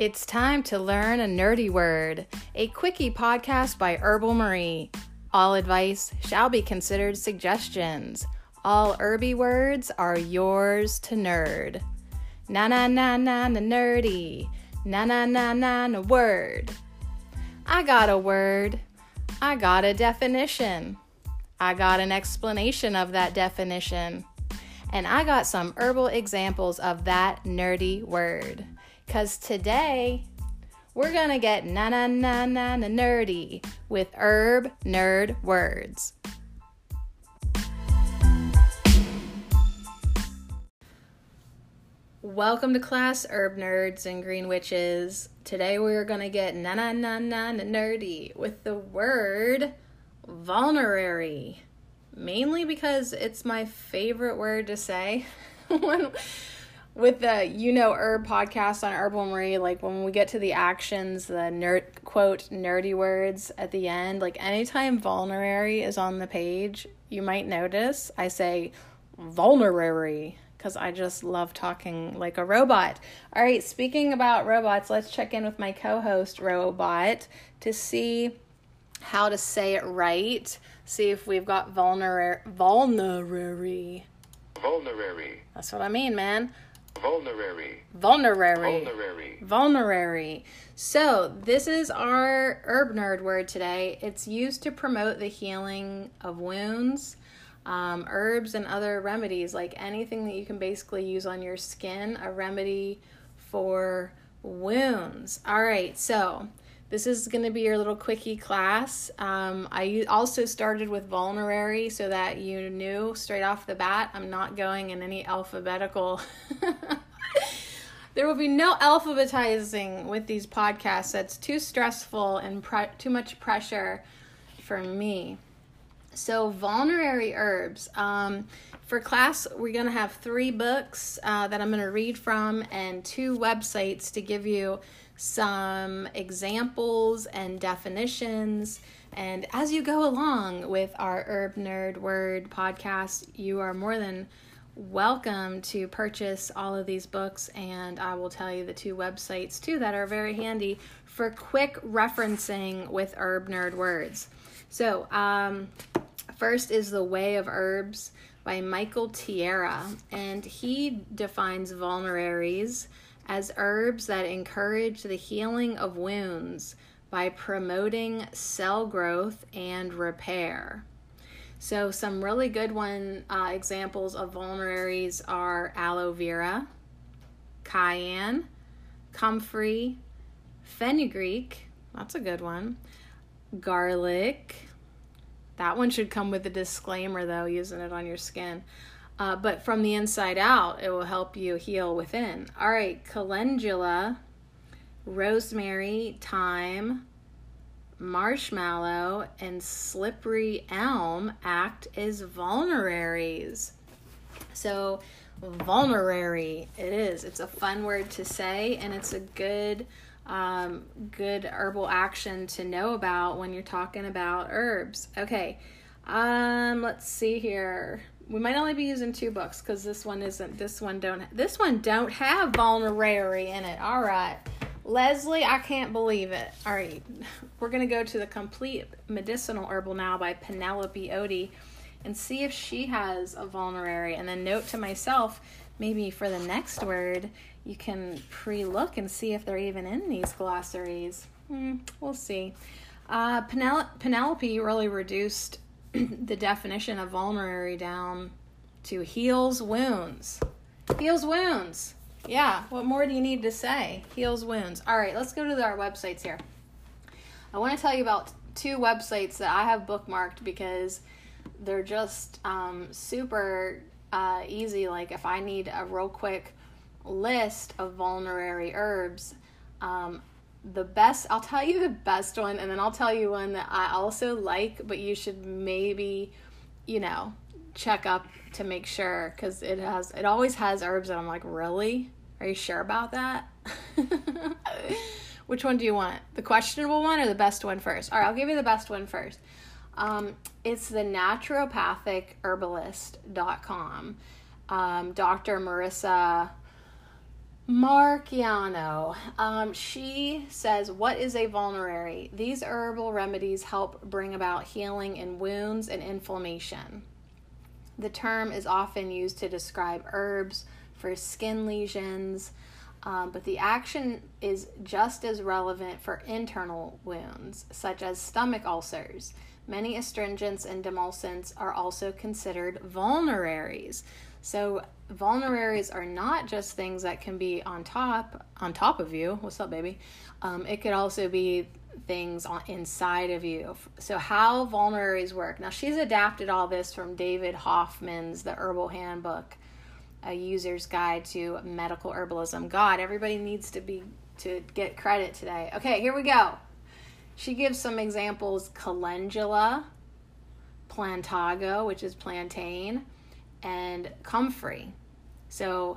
It's time to learn a nerdy word, a quickie podcast by Herbal Marie. All advice shall be considered suggestions. All herby words are yours to nerd. Na na na na na nerdy. Na na na na na word. I got a word. I got a definition. I got an explanation of that definition. And I got some herbal examples of that nerdy word. Because today we're going to get na na na na na nerdy with herb nerd words. Welcome to class, herb nerds and green witches. Today we're going to get na na na na na nerdy with the word vulnerary. Mainly because it's my favorite word to say. with the you know herb podcast on herbal marie like when we get to the actions the nerd quote nerdy words at the end like anytime vulnerary is on the page you might notice i say vulnerary because i just love talking like a robot. All right speaking about robots let's check in with my co-host robot to see how to say it right. See if we've got vulnerary vulnerary. Vulnerary. that's what i mean man Vulnerary. vulnerary Vulnerary. vulnerary. So, this is our herb nerd word today. It's used to promote the healing of wounds, um, herbs, and other remedies, like anything that you can basically use on your skin, a remedy for wounds. All right, so this is going to be your little quickie class. Um, I also started with vulnerary so that you knew straight off the bat I'm not going in any alphabetical. there will be no alphabetizing with these podcasts. That's too stressful and pre- too much pressure for me. So, vulnerary herbs. Um, for class, we're going to have three books uh, that I'm going to read from and two websites to give you some examples and definitions. And as you go along with our Herb Nerd Word podcast, you are more than welcome to purchase all of these books. And I will tell you the two websites too that are very handy for quick referencing with Herb Nerd Words. So, um, first is The Way of Herbs by Michael Tierra, and he defines vulneraries as herbs that encourage the healing of wounds by promoting cell growth and repair. So, some really good one uh, examples of vulneraries are aloe vera, cayenne, comfrey, fenugreek. That's a good one. Garlic. That one should come with a disclaimer, though, using it on your skin. Uh, but from the inside out, it will help you heal within. All right, calendula, rosemary, thyme, marshmallow, and slippery elm act as vulneraries. So, vulnerary, it is. It's a fun word to say, and it's a good, um, good herbal action to know about when you're talking about herbs. Okay, um, let's see here. We might only be using two books because this one isn't this one don't this one don't have vulnerary in it. All right. Leslie i can't believe it. All right. We're gonna go to the complete medicinal herbal now by penelope Ody and see if she has a vulnerary and then note to myself maybe for the next word you can pre-look and see if they're even in these glossaries hmm, we'll see uh, Penel- penelope really reduced the definition of vulnerary down to heals wounds. Heals wounds. Yeah, what more do you need to say? Heals wounds. All right, let's go to our websites here. I want to tell you about two websites that I have bookmarked because they're just um, super uh, easy. Like, if I need a real quick list of vulnerary herbs, um, the best i'll tell you the best one and then i'll tell you one that i also like but you should maybe you know check up to make sure because it has it always has herbs that i'm like really? Are you sure about that? Which one do you want? The questionable one or the best one first? All right i'll give you the best one first um, it's the naturopathic herbalist.com um, dr Marisa Marciano. Um, she says, What is a vulnerary? These herbal remedies help bring about healing in wounds and inflammation. The term is often used to describe herbs for skin lesions, um, but the action is just as relevant for internal wounds, such as stomach ulcers. Many astringents and demulcents are also considered vulneraries. So vulneraries are not just things that can be on top on top of you. What's up, baby? Um, it could also be things on inside of you. So how vulneraries work? Now she's adapted all this from David Hoffmann's The Herbal Handbook, a user's guide to medical herbalism. God, everybody needs to be to get credit today. Okay, here we go. She gives some examples: calendula, plantago, which is plantain and comfrey. So,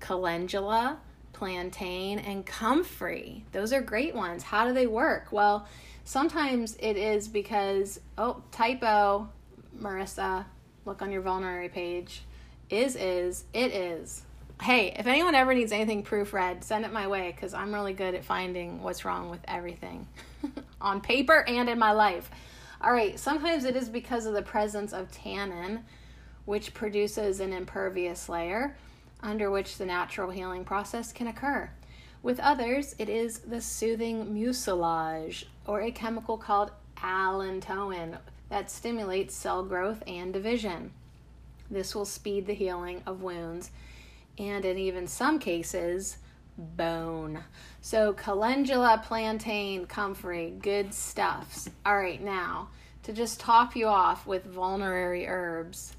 calendula, plantain, and comfrey. Those are great ones. How do they work? Well, sometimes it is because, oh, typo, Marisa, look on your vulnerary page. Is, is, it is. Hey, if anyone ever needs anything proofread, send it my way because I'm really good at finding what's wrong with everything on paper and in my life. All right, sometimes it is because of the presence of tannin which produces an impervious layer under which the natural healing process can occur. With others, it is the soothing mucilage, or a chemical called allantoin, that stimulates cell growth and division. This will speed the healing of wounds and, in even some cases, bone. So, calendula, plantain, comfrey, good stuffs. All right, now to just top you off with vulnerary herbs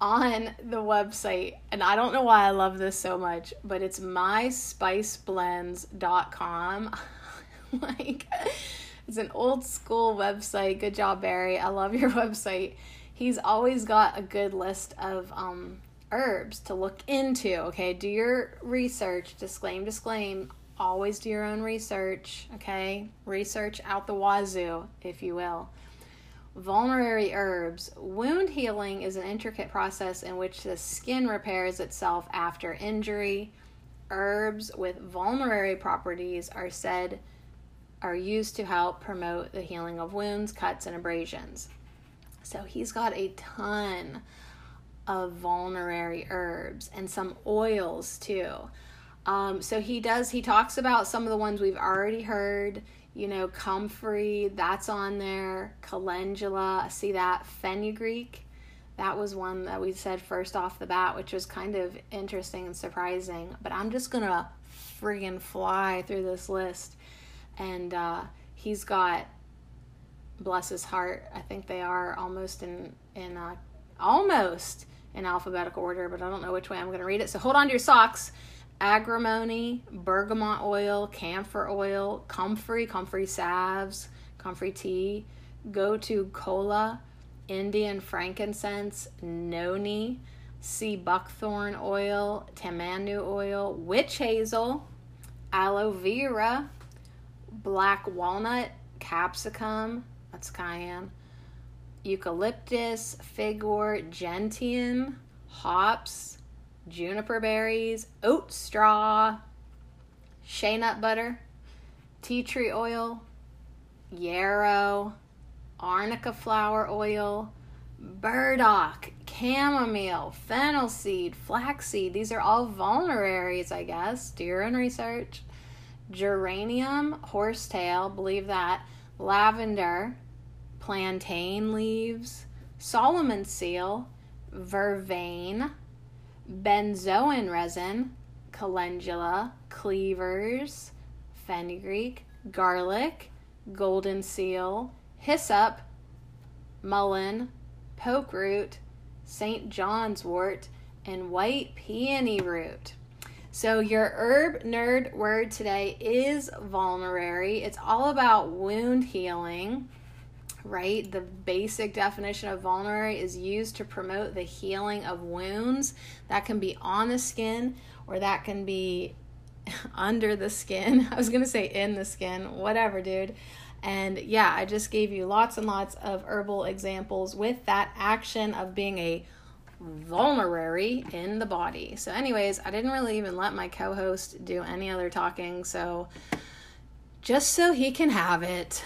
on the website, and I don't know why I love this so much, but it's myspiceblends.com. like, it's an old school website. Good job, Barry. I love your website. He's always got a good list of um, herbs to look into. Okay, do your research. Disclaim, disclaim. Always do your own research. Okay, research out the wazoo, if you will. Vulnerary herbs. Wound healing is an intricate process in which the skin repairs itself after injury. Herbs with vulnerary properties are said are used to help promote the healing of wounds, cuts, and abrasions. So he's got a ton of vulnerary herbs and some oils too. Um, so he does, he talks about some of the ones we've already heard you know, comfrey, that's on there. Calendula, see that. Fenugreek, that was one that we said first off the bat, which was kind of interesting and surprising. But I'm just to friggin' fly through this list. And uh, he's got, bless his heart, I think they are almost in, in uh, almost in alphabetical order, but I don't know which way I'm going to read it. So hold on to your socks agrimony, bergamot oil, camphor oil, comfrey, comfrey salves, comfrey tea, gotu kola, Indian frankincense, noni, sea buckthorn oil, tamanu oil, witch hazel, aloe vera, black walnut, capsicum, that's cayenne, eucalyptus, figwort, gentian, hops, juniper berries, oat straw, shea nut butter, tea tree oil, yarrow, arnica flower oil, burdock, chamomile, fennel seed, flaxseed. These are all vulneraries, I guess. Do your own research. Geranium, horsetail, believe that. Lavender, plantain leaves, Solomon seal, vervain, benzoin resin, calendula, cleavers, fenugreek, garlic, golden seal, hyssop, mullein, poke root, St. John's wort, and white peony root. So, your herb nerd word today is vulnerary. It's all about wound healing right? The basic definition of vulnerary is used to promote the healing of wounds. That can be on the skin or that can be under the skin. I was going to say in the skin, whatever, dude. And yeah, I just gave you lots and lots of herbal examples with that action of being a vulnerary in the body. So, anyways, I didn't really even let my co host do any other talking. So, just so he can have it,